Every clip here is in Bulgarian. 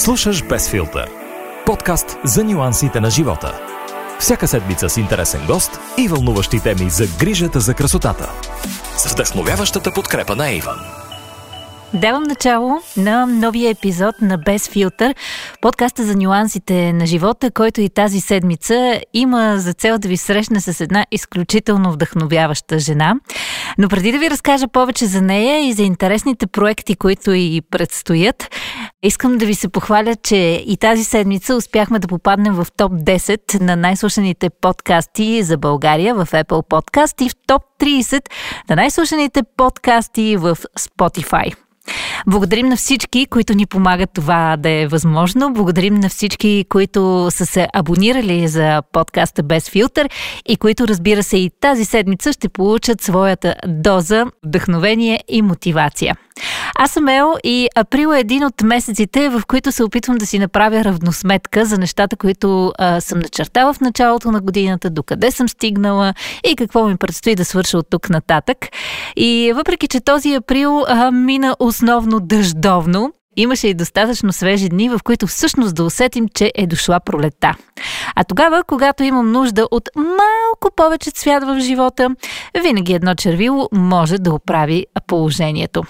Слушаш Без филтър. Подкаст за нюансите на живота. Всяка седмица с интересен гост и вълнуващи теми за грижата за красотата. С вдъхновяващата подкрепа на Иван. Давам начало на новия епизод на Без филтър, подкаста за нюансите на живота, който и тази седмица има за цел да ви срещне с една изключително вдъхновяваща жена. Но преди да ви разкажа повече за нея и за интересните проекти, които и предстоят, искам да ви се похваля, че и тази седмица успяхме да попаднем в топ 10 на най-слушаните подкасти за България в Apple Podcast и в топ 30 на най-слушаните подкасти в Spotify. Благодарим на всички, които ни помагат това да е възможно. Благодарим на всички, които са се абонирали за подкаста Без филтър и които, разбира се, и тази седмица ще получат своята доза вдъхновение и мотивация. Аз съм Ел и април е един от месеците, в които се опитвам да си направя равносметка за нещата, които а, съм начертала в началото на годината, докъде съм стигнала и какво ми предстои да свърша от тук нататък. И въпреки, че този април а, мина основно дъждовно, Имаше и достатъчно свежи дни, в които всъщност да усетим, че е дошла пролета. А тогава, когато имам нужда от малко повече цвят в живота, винаги едно червило може да оправи положението.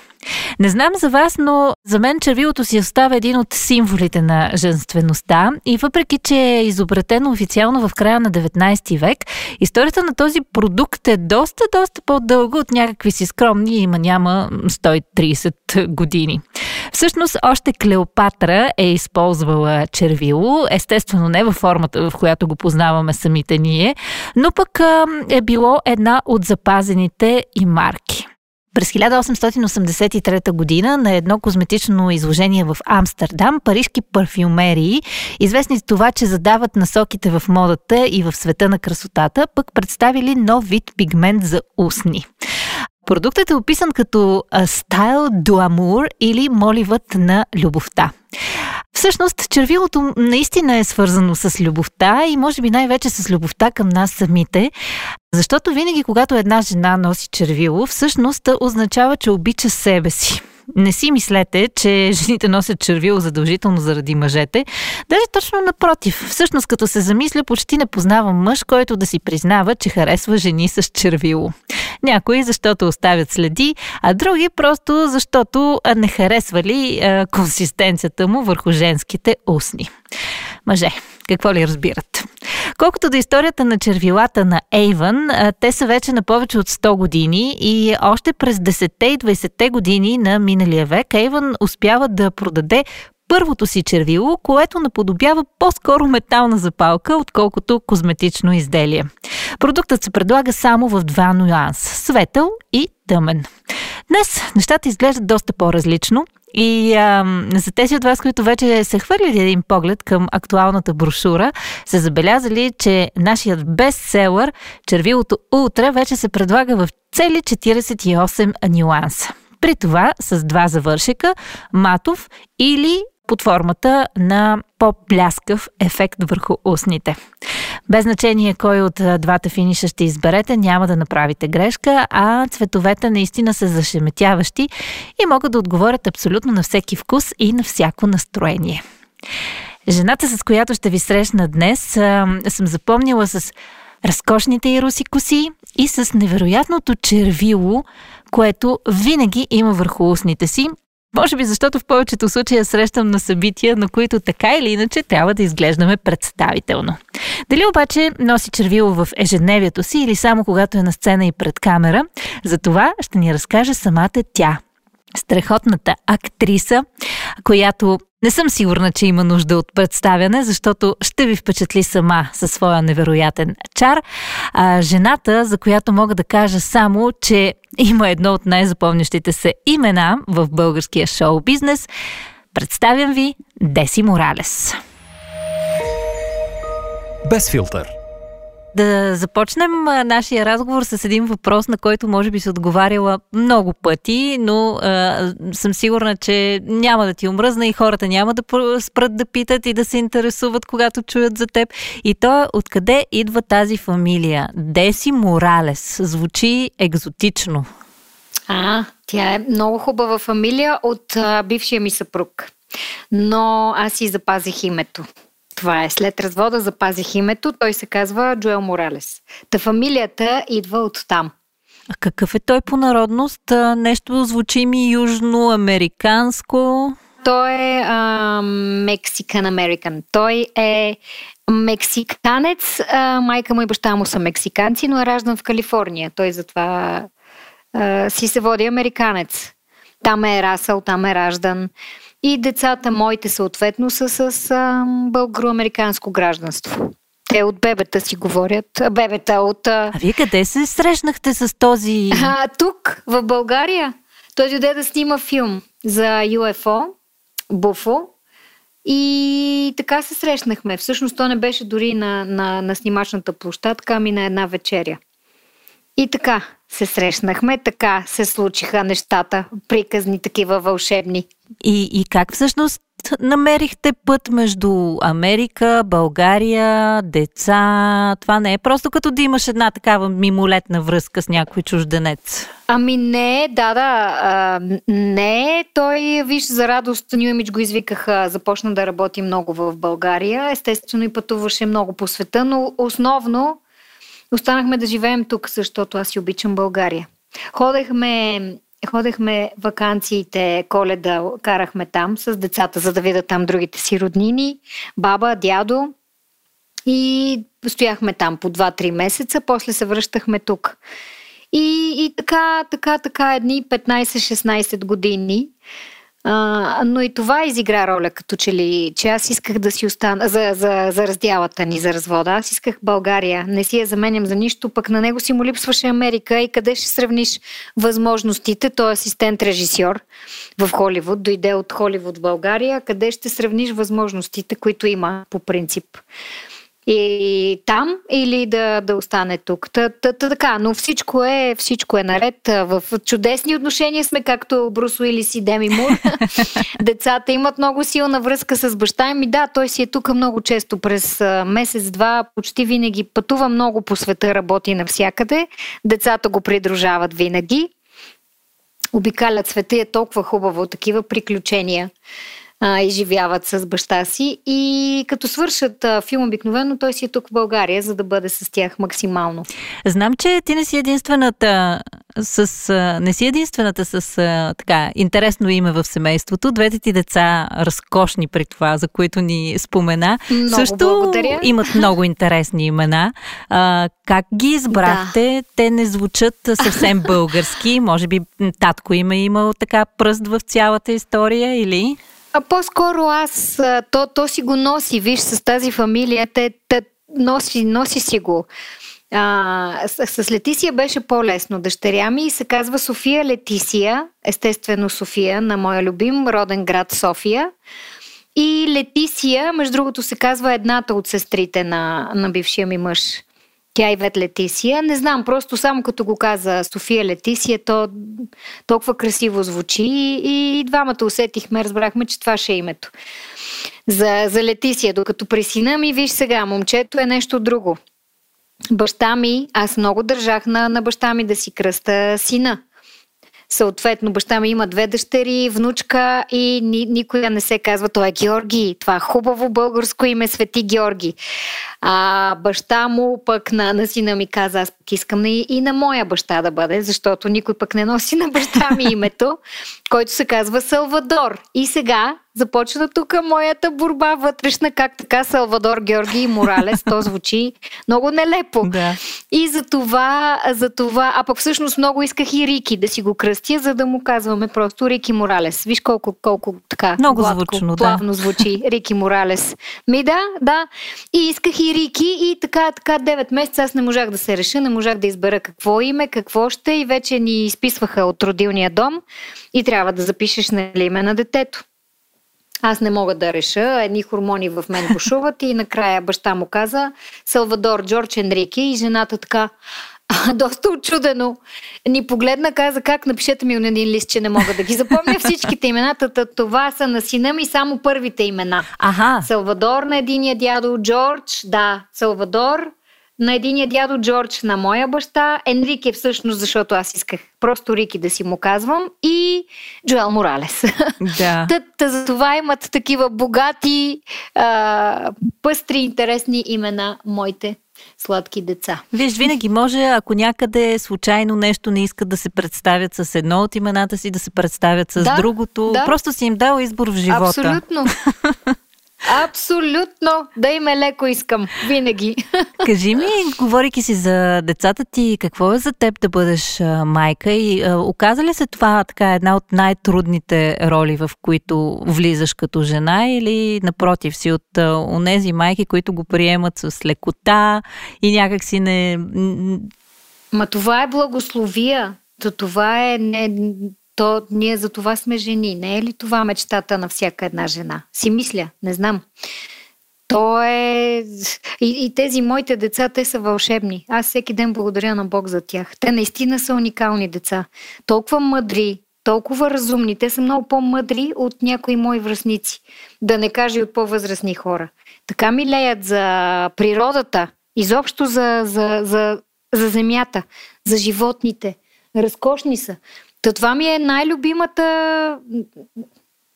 Не знам за вас, но за мен червилото си остава един от символите на женствеността и въпреки, че е изобретено официално в края на 19 век, историята на този продукт е доста, доста по-дълга от някакви си скромни, има няма 130 години. Всъщност, още Клеопатра е използвала червило, естествено не във формата, в която го познаваме самите ние, но пък е било една от запазените и марки. През 1883 година на едно козметично изложение в Амстердам парижки парфюмерии, известни с това, че задават насоките в модата и в света на красотата, пък представили нов вид пигмент за устни. Продуктът е описан като стайл дуамур или моливът на любовта. Всъщност, червилото наистина е свързано с любовта и може би най-вече с любовта към нас самите, защото винаги, когато една жена носи червило, всъщност означава, че обича себе си. Не си мислете, че жените носят червило задължително заради мъжете. Даже точно напротив. Всъщност, като се замисля, почти не познавам мъж, който да си признава, че харесва жени с червило. Някои защото оставят следи, а други просто защото не харесвали а, консистенцията му върху женските устни. Мъже, какво ли разбират? Колкото до историята на червилата на Ейвън, те са вече на повече от 100 години и още през 10-те и 20-те години на миналия век Ейвън успява да продаде първото си червило, което наподобява по-скоро метална запалка, отколкото козметично изделие. Продуктът се предлага само в два нюанса – светъл и тъмен. Днес нещата изглеждат доста по-различно и а, за тези от вас, които вече са хвърлили един поглед към актуалната брошура, са забелязали, че нашият бестселър, червилото Ултра, вече се предлага в цели 48 нюанса. При това с два завършека, матов или под формата на по-бляскав ефект върху устните. Без значение кой от двата финиша ще изберете, няма да направите грешка, а цветовете наистина са зашеметяващи и могат да отговорят абсолютно на всеки вкус и на всяко настроение. Жената, с която ще ви срещна днес, съм запомнила с разкошните и руси коси и с невероятното червило, което винаги има върху устните си може би защото в повечето случаи срещам на събития, на които така или иначе трябва да изглеждаме представително. Дали обаче носи червило в ежедневието си или само когато е на сцена и пред камера, за това ще ни разкаже самата тя. Страхотната актриса, която не съм сигурна, че има нужда от представяне, защото ще ви впечатли сама със своя невероятен чар. А, жената, за която мога да кажа само, че има едно от най-запомнящите се имена в българския шоу-бизнес, представям ви Деси Моралес. Без филтър – да започнем нашия разговор с един въпрос, на който може би се отговаряла много пъти, но а, съм сигурна, че няма да ти омръзна и хората няма да спрат да питат и да се интересуват, когато чуят за теб. И то е откъде идва тази фамилия? Деси Моралес. Звучи екзотично. А, тя е много хубава фамилия от а, бившия ми съпруг. Но аз си запазих името. Това е. След развода запазих името. Той се казва Джоел Моралес. Та фамилията идва от там. А какъв е той по народност? Нещо звучи ми южноамериканско. Той е мексикан американ. Той е мексиканец. А, майка му и баща му са мексиканци, но е раждан в Калифорния. Той затова а, си се води американец. Там е расъл, там е раждан. И децата моите съответно са с а, българо-американско гражданство. Те от бебета си говорят. Бебета от... А вие къде се срещнахте с този... А, тук, в България. Той дойде да снима филм за UFO, Буфо. И така се срещнахме. Всъщност то не беше дори на, на, на снимачната площадка, ами на една вечеря. И така се срещнахме, така се случиха нещата, приказни такива вълшебни. И, и как всъщност намерихте път между Америка, България, деца? Това не е просто като да имаш една такава мимолетна връзка с някой чужденец. Ами не, да, да. А, не, той, виж, за радост New Image го извикаха, започна да работи много в България. Естествено и пътуваше много по света, но основно останахме да живеем тук, защото аз си обичам България. Ходехме Ходехме вакансиите, коледа карахме там с децата, за да видят там другите си роднини, баба, дядо. И стояхме там по 2-3 месеца, после се връщахме тук. И, и така, така, така, едни 15-16 години а, но и това изигра роля, като че ли, че аз исках да си остана за, за, за раздялата ни, за развода. Аз исках България. Не си я заменям за нищо, пък на него си му липсваше Америка и къде ще сравниш възможностите. Той е асистент-режисьор в Холивуд, дойде от Холивуд в България. Къде ще сравниш възможностите, които има по принцип и там или да, да остане тук. Та, та, та, така, но всичко е, всичко е наред. В чудесни отношения сме, както Брус Уилис и Деми Мур. Децата имат много силна връзка с баща ми. Да, той си е тук много често през месец-два, почти винаги пътува много по света, работи навсякъде. Децата го придружават винаги. Обикалят света и е толкова хубаво, такива приключения а, изживяват с баща си. И като свършат а, филм обикновено, той си е тук в България, за да бъде с тях максимално. Знам, че ти не си единствената с, а, не си единствената с а, така интересно име в семейството. Двете ти деца, разкошни при това, за които ни спомена, много също благодаря. имат много интересни имена. А, как ги избрахте? Да. Те не звучат съвсем български. Може би татко има е имал така пръст в цялата история или? А по-скоро аз, то, то си го носи, виж, с тази фамилия, те, те носи, носи си го. А, с, с Летисия беше по-лесно. Дъщеря ми се казва София Летисия, естествено София, на моя любим роден град София. И Летисия, между другото, се казва едната от сестрите на, на бившия ми мъж. Тя и Вет Летисия. Не знам, просто само като го каза София Летисия, то толкова красиво звучи и, и двамата усетихме, разбрахме, че това ще е името. За, за Летисия, докато при сина ми, виж сега, момчето е нещо друго. Баща ми, аз много държах на, на баща ми да си кръста сина. Съответно, баща ми има две дъщери, внучка и ни, никоя не се казва, той е Георги. Това е хубаво българско име, Свети Георги. А баща му пък на, на сина ми каза, аз пък искам и, и на моя баща да бъде, защото никой пък не носи на баща ми името, който се казва Салвадор. И сега започна тук моята борба вътрешна, как така Салвадор Георги и Моралес. То звучи много нелепо. Да. И за това, за това, а пък всъщност много исках и Рики да си го кръстя, за да му казваме просто Рики Моралес. Виж колко, колко така много гладко, звучно, плавно да. звучи Рики Моралес. Ми да, да. И исках и Рики и така, така 9 месеца аз не можах да се реша, не можах да избера какво име, какво ще и вече ни изписваха от родилния дом и трябва да запишеш нали, име на детето. Аз не мога да реша, едни хормони в мен бушуват и накрая баща му каза Салвадор Джордж Енрике и жената така доста очудено ни погледна, каза как напишете ми на един лист, че не мога да ги запомня всичките имената. Това са на сина ми само първите имена. Аха. Салвадор на единия дядо, Джордж, да, Салвадор, на единия дядо Джордж, на моя баща, Енрике всъщност, защото аз исках просто Рики да си му казвам, и Джоел Моралес. Да. Та, та за това имат такива богати, а, пъстри, интересни имена моите сладки деца. Виж, винаги може, ако някъде случайно нещо не искат да се представят с едно от имената си, да се представят с Да, другото. да. Просто си им дала избор в живота. Абсолютно. Абсолютно. Да им е леко искам. Винаги. Кажи ми, говорики си за децата ти, какво е за теб да бъдеш а, майка и а, оказа ли се това така една от най-трудните роли, в които влизаш като жена или напротив си от а, онези майки, които го приемат с лекота и някак си не... Ма това е благословия. То това е не, то ние за това сме жени. Не е ли това мечтата на всяка една жена? Си мисля, не знам. То е... И, и тези моите деца, те са вълшебни. Аз всеки ден благодаря на Бог за тях. Те наистина са уникални деца. Толкова мъдри, толкова разумни. Те са много по-мъдри от някои мои връзници. Да не кажа и от по-възрастни хора. Така милеят за природата, изобщо за, за, за, за земята, за животните. Разкошни са. Та това ми е най-любимата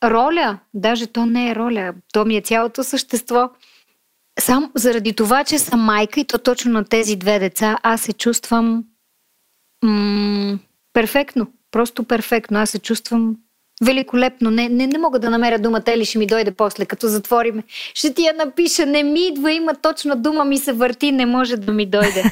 роля. Даже то не е роля, то ми е цялото същество. Само заради това, че съм майка и то точно на тези две деца, аз се чувствам м- перфектно. Просто перфектно. Аз се чувствам великолепно. Не, не, не мога да намеря думата, или ще ми дойде после, като затвориме. Ще ти я напиша, не ми идва, има точна дума, ми се върти, не може да ми дойде.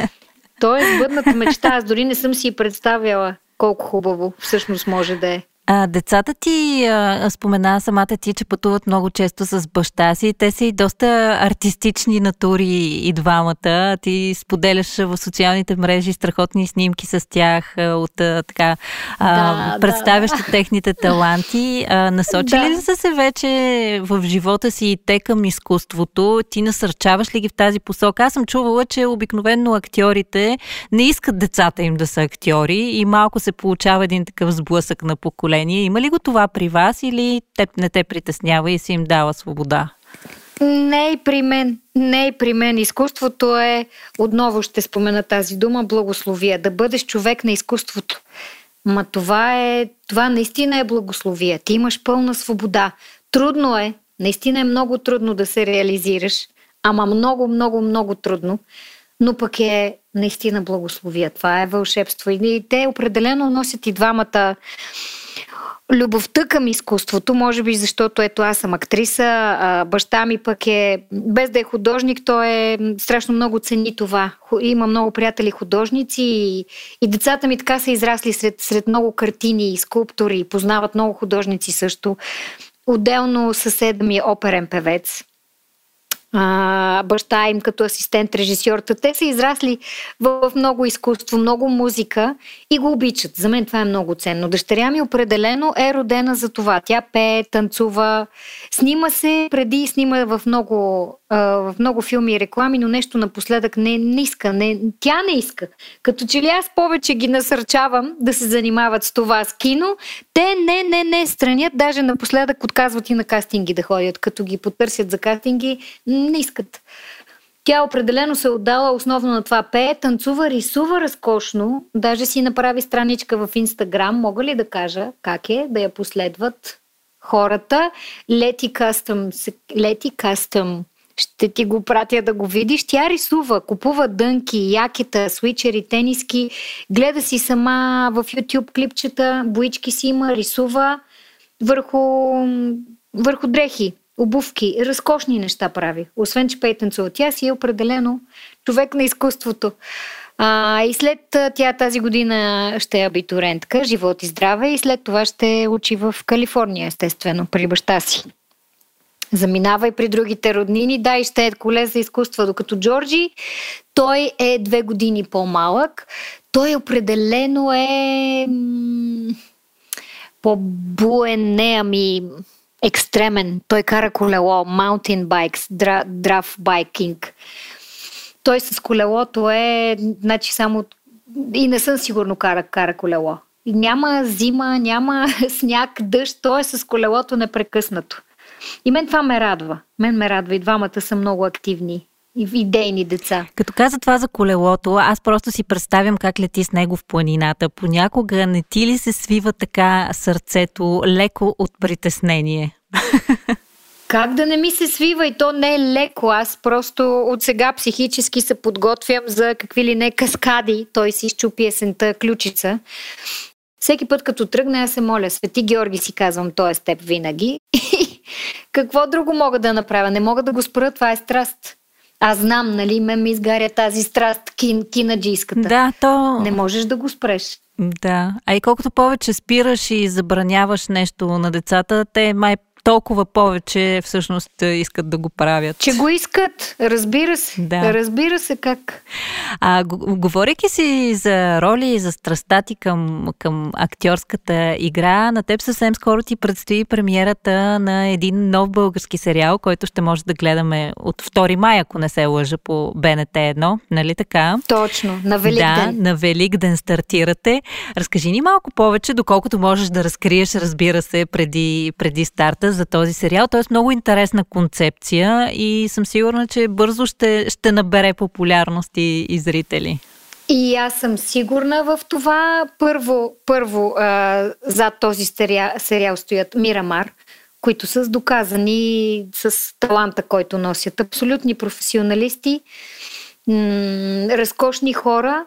То е сбъдната мечта. Аз дори не съм си и представяла колко хубаво всъщност може да е. А, децата ти, а, спомена самата ти, че пътуват много често с баща си. Те са и доста артистични натури и двамата. Ти споделяш в социалните мрежи страхотни снимки с тях от а, така а, Да, представящи техните таланти. А, насочили Да. ли са се вече в живота си и те към изкуството? Ти насърчаваш ли ги в тази посока? Аз съм чувала, че обикновенно актьорите не искат децата им да са актьори и малко се получава един такъв сблъсък на поколение. Има ли го това при вас или теб не те притеснява и си им дава свобода? Не и при мен. Не и при мен. Изкуството е, отново ще спомена тази дума, благословие. Да бъдеш човек на изкуството. Ма това е, това наистина е благословие. Ти имаш пълна свобода. Трудно е, наистина е много трудно да се реализираш, ама много, много, много трудно, но пък е наистина благословие. Това е вълшебство. И те определено носят и двамата любовта към изкуството, може би защото ето аз съм актриса, а, баща ми пък е, без да е художник, той е страшно много цени това. Има много приятели художници и, и децата ми така са израсли сред, сред много картини и скулптори, и познават много художници също. Отделно съседа ми е оперен певец а, баща им като асистент режисьор. Та Те са израсли в, в много изкуство, много музика и го обичат. За мен това е много ценно. Дъщеря ми определено е родена за това. Тя пее, танцува, снима се преди и снима в много, в много филми и реклами, но нещо напоследък не, не иска. Не, тя не иска. Като че ли аз повече ги насърчавам да се занимават с това с кино, те не, не, не странят, даже напоследък отказват и на кастинги да ходят. Като ги потърсят за кастинги, не искат. Тя определено се е отдала основно на това. Пее, танцува, рисува разкошно. Даже си направи страничка в Инстаграм. Мога ли да кажа как е, да я последват хората? Лети Custom, Лети Custom. Ще ти го пратя да го видиш. Тя рисува, купува дънки, якета, свичери, тениски. Гледа си сама в YouTube клипчета, боички си има, рисува върху, върху дрехи, обувки, разкошни неща прави. Освен, че пей танцува. Тя си е определено човек на изкуството. А, и след тя тази година ще е абитурентка, живот и здраве, и след това ще учи в Калифорния, естествено, при баща си. Заминава и при другите роднини. Да, и ще е коле за изкуства, докато Джорджи, той е две години по-малък. Той определено е по-буен, не, ами екстремен. Той кара колело, mountain bikes, дра, драв байкинг. Той с колелото е, значи само и не съм сигурно кара, кара колело. Няма зима, няма сняг, дъжд, той е с колелото непрекъснато. И мен това ме радва. Мен ме радва. И двамата са много активни. идейни деца. Като каза това за колелото, аз просто си представям как лети с него в планината. Понякога не ти ли се свива така сърцето леко от притеснение? Как да не ми се свива и то не е леко. Аз просто от сега психически се подготвям за какви ли не каскади. Той си изчупи есента ключица. Всеки път като тръгна, аз се моля, Свети Георги си казвам, той е с теб винаги. Какво друго мога да направя? Не мога да го спра, това е страст. Аз знам, нали, мен ми изгаря тази страст кин, кинаджийската. Да, то... Не можеш да го спреш. Да, а и колкото повече спираш и забраняваш нещо на децата, те май толкова повече всъщност искат да го правят. Че го искат, разбира се. Да. Разбира се как. А, говорейки си за роли и за страста ти към, към актьорската игра, на теб съвсем скоро ти предстои премиерата на един нов български сериал, който ще може да гледаме от 2 май, ако не се лъжа, по БНТ 1, нали така? Точно, на Велик да, на Велик ден стартирате. Разкажи ни малко повече, доколкото можеш да разкриеш, разбира се, преди, преди старта за този сериал. Е много интересна концепция и съм сигурна, че бързо ще, ще набере популярност и, и зрители. И аз съм сигурна в това. Първо, първо а, зад този сериал, сериал стоят Мирамар, които са доказани с таланта, който носят. Абсолютни професионалисти, м- разкошни хора,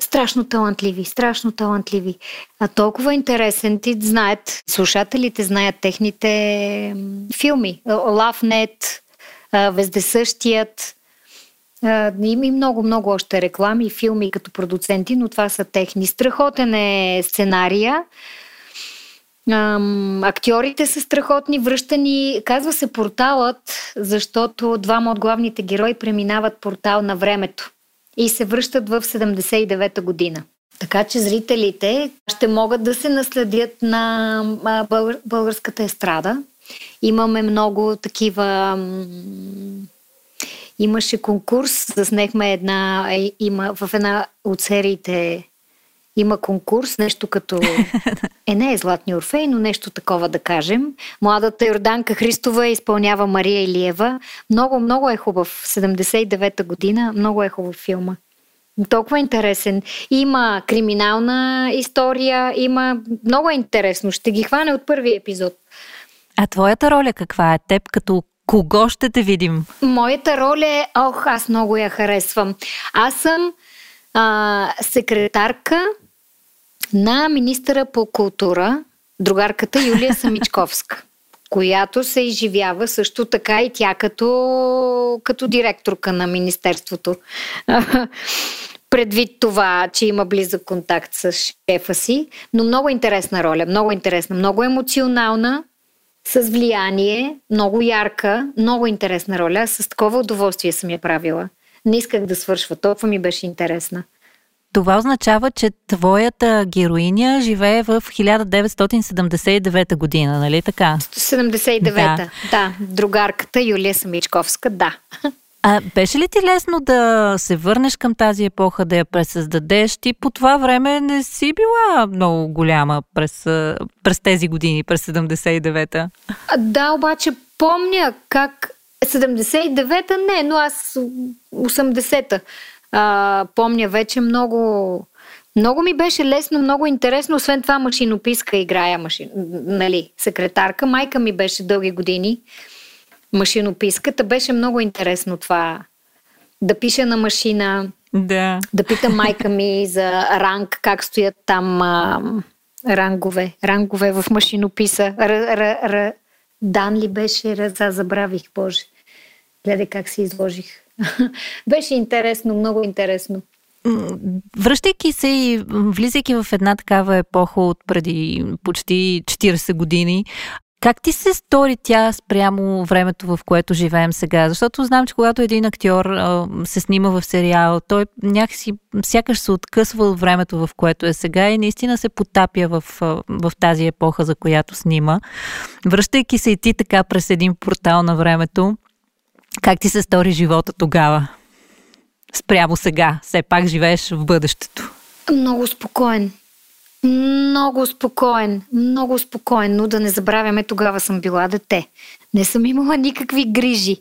страшно талантливи, страшно талантливи. А толкова интересен, ти знаят, слушателите знаят техните филми. Лавнет, Вездесъщият, има и много, много още реклами и филми като продуценти, но това са техни. Страхотен е сценария. актьорите са страхотни, връщани. Казва се порталът, защото двама от главните герои преминават портал на времето и се връщат в 79-та година. Така че зрителите ще могат да се наследят на българската естрада. Имаме много такива. Имаше конкурс, заснехме една, е, има в една от сериите има конкурс, нещо като... Е, не е Златни Орфей, но нещо такова да кажем. Младата Йорданка Христова изпълнява Мария Илиева. Много, много е хубав. 79-та година, много е хубав филма. Толкова интересен. Има криминална история, има... Много е интересно. Ще ги хване от първи епизод. А твоята роля каква е? Теб като кого ще те видим? Моята роля е... Ох, аз много я харесвам. Аз съм а, секретарка на министъра по култура, другарката Юлия Самичковска, която се изживява също така и тя като, като директорка на Министерството. Предвид това, че има близък контакт с шефа си, но много интересна роля, много интересна, много емоционална, с влияние, много ярка, много интересна роля. С такова удоволствие съм я правила. Не исках да свършва, толкова ми беше интересна. Това означава, че твоята героиня живее в 1979 година, нали така? 79-та, да. да. Другарката Юлия Самичковска, да. А беше ли ти лесно да се върнеш към тази епоха, да я пресъздадеш? Ти по това време не си била много голяма през, през тези години, през 79-та. Да, обаче помня как 79-та не, но аз 80-та а, помня вече много... Много ми беше лесно, много интересно. Освен това, машинописка играя, машин, нали, секретарка. Майка ми беше дълги години машинописката. Беше много интересно това. Да пиша на машина, да, да питам майка ми за ранг, как стоят там а, рангове, рангове в машинописа. Р, р, р, Дан ли беше? Раза, забравих, Боже. Гледай как се изложих. Беше интересно, много интересно. Връщайки се и влизайки в една такава епоха от преди почти 40 години, как ти се стори тя спрямо времето, в което живеем сега? Защото знам, че когато един актьор се снима в сериал, той някакси сякаш се откъсва от времето, в което е сега и наистина се потапя в, в тази епоха, за която снима. Връщайки се и ти така през един портал на времето, как ти се стори живота тогава? Спрямо сега. Все пак живееш в бъдещето. Много спокоен. Много спокоен. Много спокоен. Но да не забравяме, тогава съм била дете. Не съм имала никакви грижи.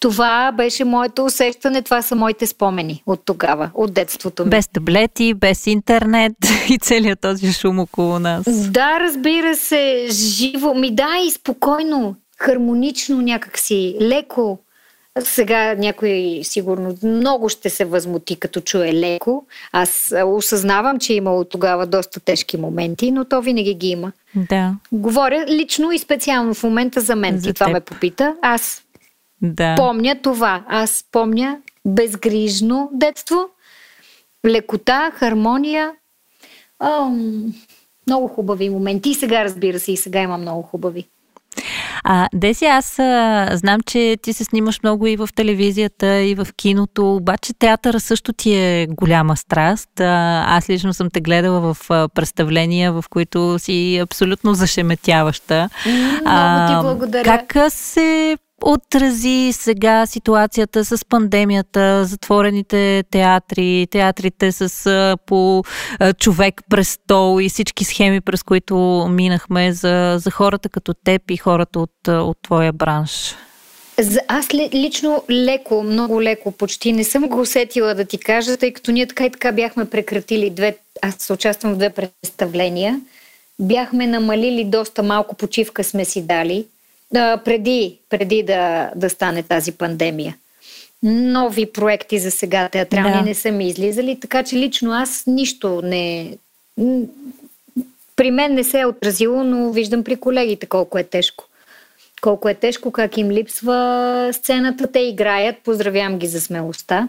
Това беше моето усещане, това са моите спомени от тогава, от детството ми. Без таблети, без интернет и целият този шум около нас. Да, разбира се, живо, ми да и спокойно, хармонично някакси, леко. Сега някой сигурно много ще се възмути, като чуе леко. Аз осъзнавам, че е имало тогава доста тежки моменти, но то винаги ги има. Да. Говоря лично и специално в момента за мен. За Ти това ме попита. Аз да. помня това. Аз помня безгрижно детство, лекота, хармония. Ам, много хубави моменти. И сега, разбира се, и сега има много хубави. А, Деси, аз а, знам, че ти се снимаш много и в телевизията, и в киното, обаче театъра също ти е голяма страст. А, аз лично съм те гледала в а, представления, в които си абсолютно зашеметяваща. Много ти благодаря. Как се отрази сега ситуацията с пандемията, затворените театри, театрите с по човек през стол и всички схеми, през които минахме за, за хората като теб и хората от, от твоя бранш? Аз лично леко, много леко, почти не съм го усетила да ти кажа, тъй като ние така и така бяхме прекратили две, аз участвам в две представления, бяхме намалили доста малко почивка сме си дали, а, преди, преди да, да стане тази пандемия. Нови проекти за сега театрални да. не са ми излизали, така че лично аз нищо не... При мен не се е отразило, но виждам при колегите колко е тежко. Колко е тежко, как им липсва сцената. Те играят, поздравявам ги за смелостта.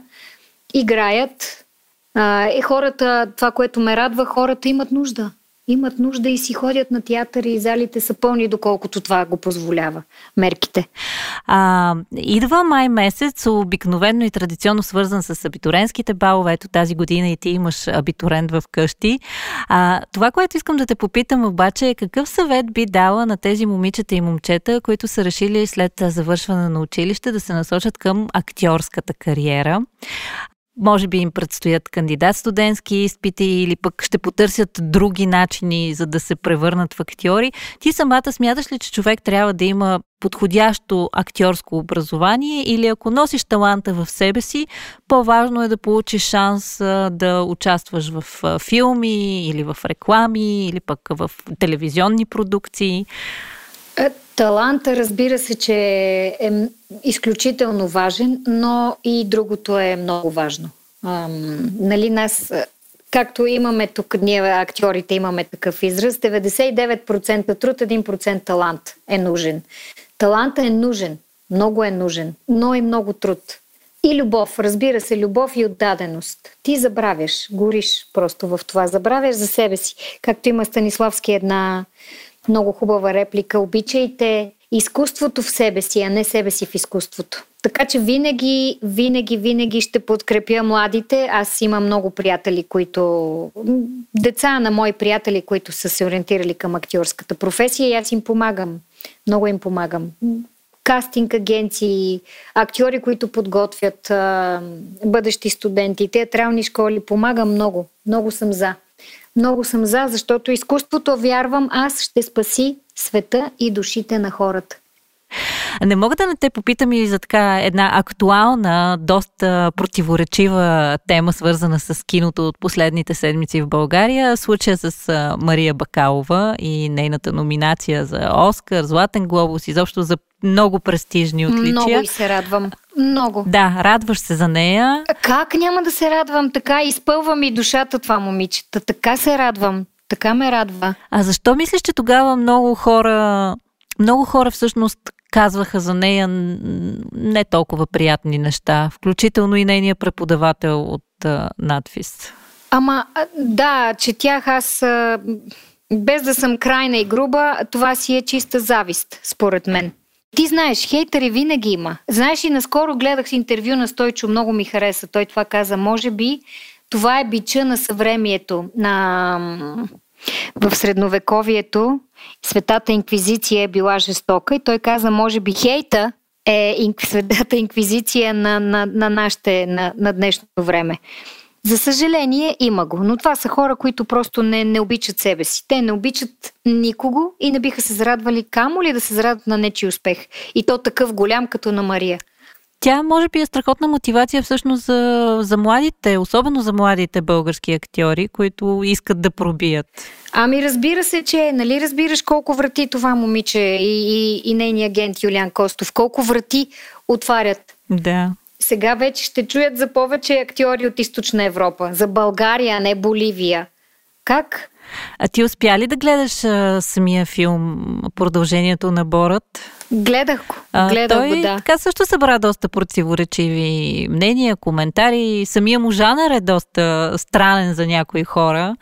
Играят. А, и хората, това, което ме радва, хората имат нужда имат нужда и си ходят на театър и залите са пълни, доколкото това го позволява мерките. А, идва май месец, обикновено и традиционно свързан с абитуренските балове. Ето тази година и ти имаш абитурент в къщи. А, това, което искам да те попитам обаче е какъв съвет би дала на тези момичета и момчета, които са решили след завършване на училище да се насочат към актьорската кариера може би им предстоят кандидат студентски изпити или пък ще потърсят други начини, за да се превърнат в актьори. Ти самата смяташ ли, че човек трябва да има подходящо актьорско образование или ако носиш таланта в себе си, по-важно е да получиш шанс да участваш в филми или в реклами или пък в телевизионни продукции? Таланта, разбира се, че е изключително важен, но и другото е много важно. Ам, нали, нас, както имаме тук, ние актьорите имаме такъв израз, 99% труд, 1% талант е нужен. Таланта е нужен, много е нужен, но и много труд. И любов, разбира се, любов и отдаденост. Ти забравяш, гориш просто в това. Забравяш за себе си. Както има Станиславски една много хубава реплика. Обичайте изкуството в себе си, а не себе си в изкуството. Така че винаги, винаги, винаги ще подкрепя младите. Аз имам много приятели, които... Деца на мои приятели, които са се ориентирали към актьорската професия и аз им помагам. Много им помагам. Кастинг агенции, актьори, които подготвят а, бъдещи студенти, театрални школи. Помагам много. Много съм за. Много съм за, защото изкуството, вярвам, аз ще спаси света и душите на хората. Не мога да не те попитам и за така една актуална, доста противоречива тема, свързана с киното от последните седмици в България. Случая с Мария Бакалова и нейната номинация за Оскар, Златен глобус, изобщо за много престижни отличия. Много и се радвам. Много. Да, радваш се за нея. Как няма да се радвам? Така изпълвам и душата това момичета. Така се радвам. Така ме радва. А защо мислиш, че тогава много хора, много хора всъщност казваха за нея не толкова приятни неща, включително и нейния преподавател от uh, надфис? Ама, да, четях аз, без да съм крайна и груба, това си е чиста завист, според мен. Ти знаеш, хейтери винаги има. Знаеш и наскоро гледах интервю на Стойчо, много ми хареса. Той това каза, може би това е бича на съвремието, на... в средновековието. Светата инквизиция е била жестока и той каза, може би хейта е светата инквизиция на, на, на, нашите, на, на днешното време. За съжаление, има го. Но това са хора, които просто не, не обичат себе си. Те не обичат никого и не биха се зарадвали камо ли да се зарадват на нечи успех. И то такъв голям, като на Мария. Тя може би е страхотна мотивация всъщност за, за младите, особено за младите български актьори, които искат да пробият. Ами разбира се, че нали разбираш колко врати това момиче и, и, и нейният агент Юлиан Костов, колко врати отварят. Да. Сега вече ще чуят за повече актьори от Източна Европа, за България, а не Боливия. Как? А ти успя ли да гледаш а, самия филм Продължението на Борът? Гледах го. Гледах той го, да. така също събра доста противоречиви мнения, коментари. Самия му жанър е доста странен за някои хора,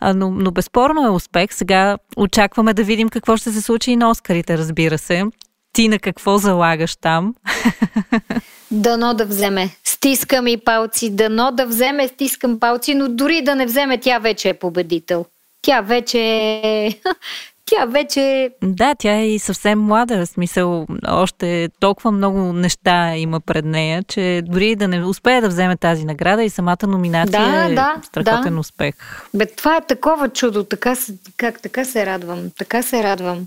а, но, но безспорно е успех. Сега очакваме да видим какво ще се случи и на Оскарите, разбира се. Ти на какво залагаш там? Дано да вземе. Стискам и палци. Дано да вземе, стискам палци, но дори да не вземе, тя вече е победител. Тя вече е... Тя вече... Да, тя е и съвсем млада. В смисъл, още толкова много неща има пред нея, че дори да не успее да вземе тази награда и самата номинация Да, е да, страхотен да. успех. Бе, това е такова чудо. Така, се- как, така се радвам. Така се радвам.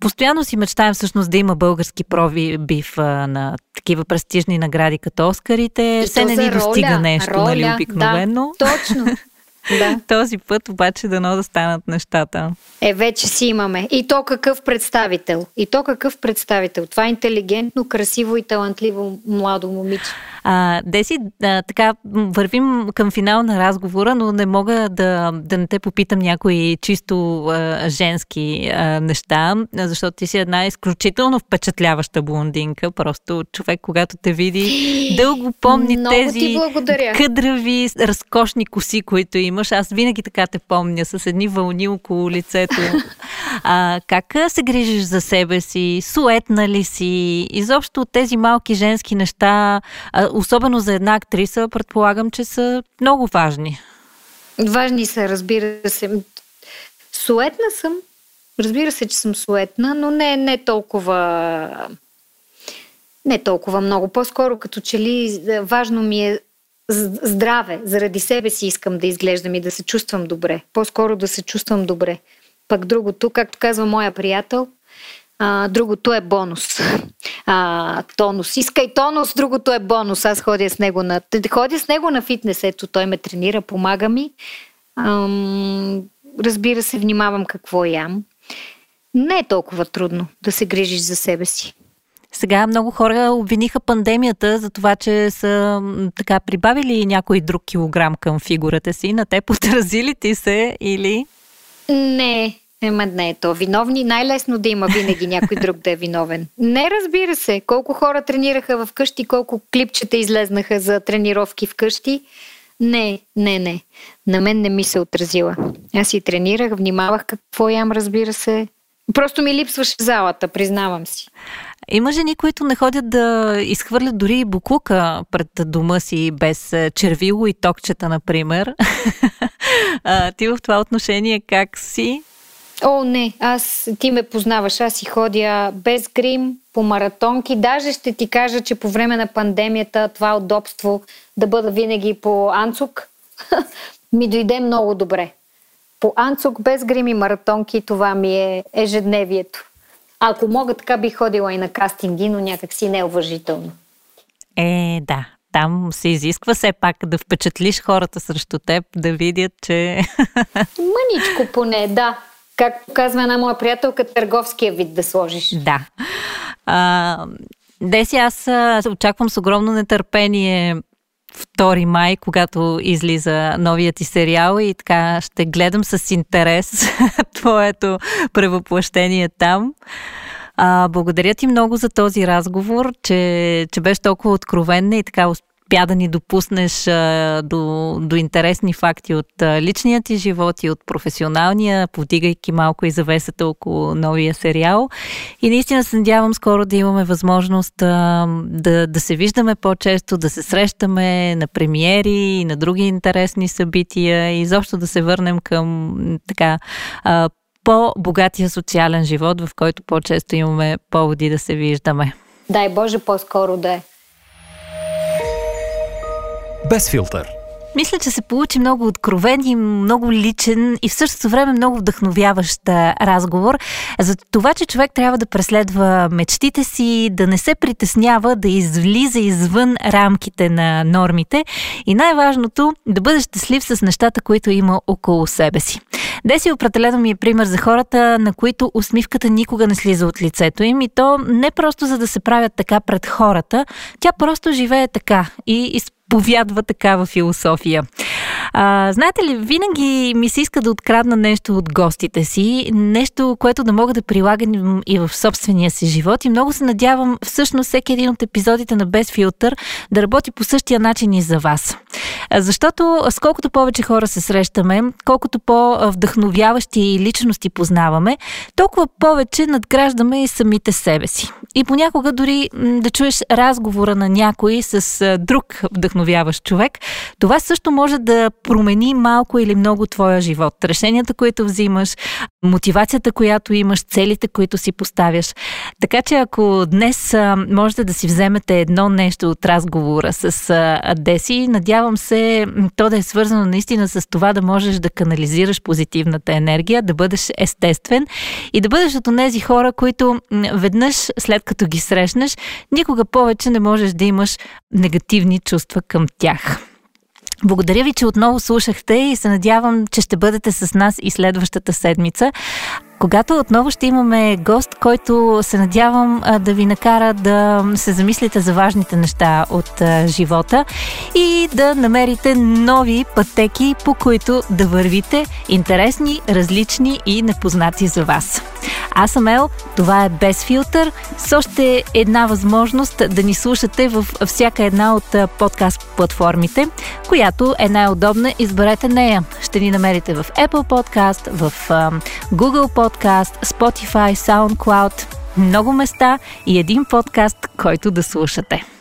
Постоянно си мечтаем всъщност да има български пробив а, на такива престижни награди като Оскарите. И Все не ни достига роля, нещо, роля, нали, обикновено. Да, точно. да. Този път обаче дано да станат нещата. Е, вече си имаме. И то какъв представител. И то какъв представител. Това е интелигентно, красиво и талантливо младо момиче. А, Деси, а, така вървим към финал на разговора, но не мога да, да не те попитам някои чисто а, женски а, неща, защото ти си една изключително впечатляваща блондинка. Просто човек, когато те види, дълго помни Много тези ти благодаря. къдрави, разкошни коси, които имаш. Аз винаги така те помня, с едни вълни около лицето. А, как се грижиш за себе си? Суетна ли си? Изобщо тези малки женски неща, особено за една актриса, предполагам, че са много важни. Важни са, разбира се. Суетна съм. Разбира се, че съм суетна, но не, не толкова не толкова много. По-скоро като че ли е, важно ми е здраве. Заради себе си искам да изглеждам и да се чувствам добре. По-скоро да се чувствам добре. Пък другото, както казва моя приятел, а, другото е бонус. А, тонус. Искай тонус, другото е бонус. Аз ходя с него на, ходя с него на фитнес. Ето, той ме тренира, помага ми. Ам, разбира се, внимавам какво ям. Не е толкова трудно да се грижиш за себе си. Сега много хора обвиниха пандемията за това, че са така прибавили някой друг килограм към фигурата си. На те подразили ти се или... Не, Ема не е то. Виновни най-лесно да има винаги някой друг да е виновен. Не, разбира се. Колко хора тренираха вкъщи, колко клипчета излезнаха за тренировки вкъщи. Не, не, не. На мен не ми се отразила. Аз си тренирах, внимавах какво ям, разбира се. Просто ми липсваше залата, признавам си. Има жени, които не ходят да изхвърлят дори и буклука пред дома си без е, червило и токчета, например. а, ти в това отношение как си? О, не, аз, ти ме познаваш, аз си ходя без грим, по маратонки. Даже ще ти кажа, че по време на пандемията това удобство да бъда винаги по анцук ми дойде много добре. По анцук, без грим и маратонки, това ми е ежедневието. Ако мога, така би ходила и на кастинги, но някак си не е уважително. Е, да. Там се изисква все пак да впечатлиш хората срещу теб, да видят, че... Мъничко поне, да. Както казва една моя приятелка, търговския вид да сложиш. Да. А, Деси, аз очаквам с огромно нетърпение 2 май, когато излиза новият ти сериал и така ще гледам с интерес твоето превъплъщение там. А, благодаря ти много за този разговор, че, че беше толкова откровенна и така успя да ни допуснеш а, до, до интересни факти от а, личния ти живот и от професионалния, повдигайки малко и завесата около новия сериал. И наистина се надявам скоро да имаме възможност а, да, да се виждаме по-често, да се срещаме на премиери и на други интересни събития и изобщо да се върнем към така а, по-богатия социален живот, в който по-често имаме поводи да се виждаме. Дай Боже, по-скоро да е. Без филтър. Мисля, че се получи много откровен и много личен и в същото време много вдъхновяващ разговор за това, че човек трябва да преследва мечтите си, да не се притеснява, да излиза извън рамките на нормите и най-важното да бъде щастлив с нещата, които има около себе си. Деси определено ми е пример за хората, на които усмивката никога не слиза от лицето им и то не просто за да се правят така пред хората, тя просто живее така и изповядва такава философия. А, знаете ли, винаги ми се иска да открадна нещо от гостите си, нещо, което да мога да прилагам и в собствения си живот. И много се надявам всъщност всеки един от епизодите на Без филтър да работи по същия начин и за вас. Защото с колкото повече хора се срещаме, колкото по-вдъхновяващи личности познаваме, толкова повече надграждаме и самите себе си. И понякога дори да чуеш разговора на някой с друг вдъхновяващ човек, това също може да промени малко или много твоя живот. Решенията, които взимаш, мотивацията, която имаш, целите, които си поставяш. Така че ако днес можете да си вземете едно нещо от разговора с Деси, надявам се то да е свързано наистина с това да можеш да канализираш позитивната енергия, да бъдеш естествен и да бъдеш от тези хора, които веднъж след като ги срещнеш, никога повече не можеш да имаш негативни чувства към тях. Благодаря ви, че отново слушахте и се надявам, че ще бъдете с нас и следващата седмица когато отново ще имаме гост, който се надявам да ви накара да се замислите за важните неща от живота и да намерите нови пътеки, по които да вървите, интересни, различни и непознати за вас. Аз съм Ел, това е Без филтър, с още една възможност да ни слушате в всяка една от подкаст платформите, която е най-удобна, изберете нея. Ще ни намерите в Apple Podcast, в Google Podcast, подкаст, Spotify, SoundCloud, много места и един подкаст, който да слушате.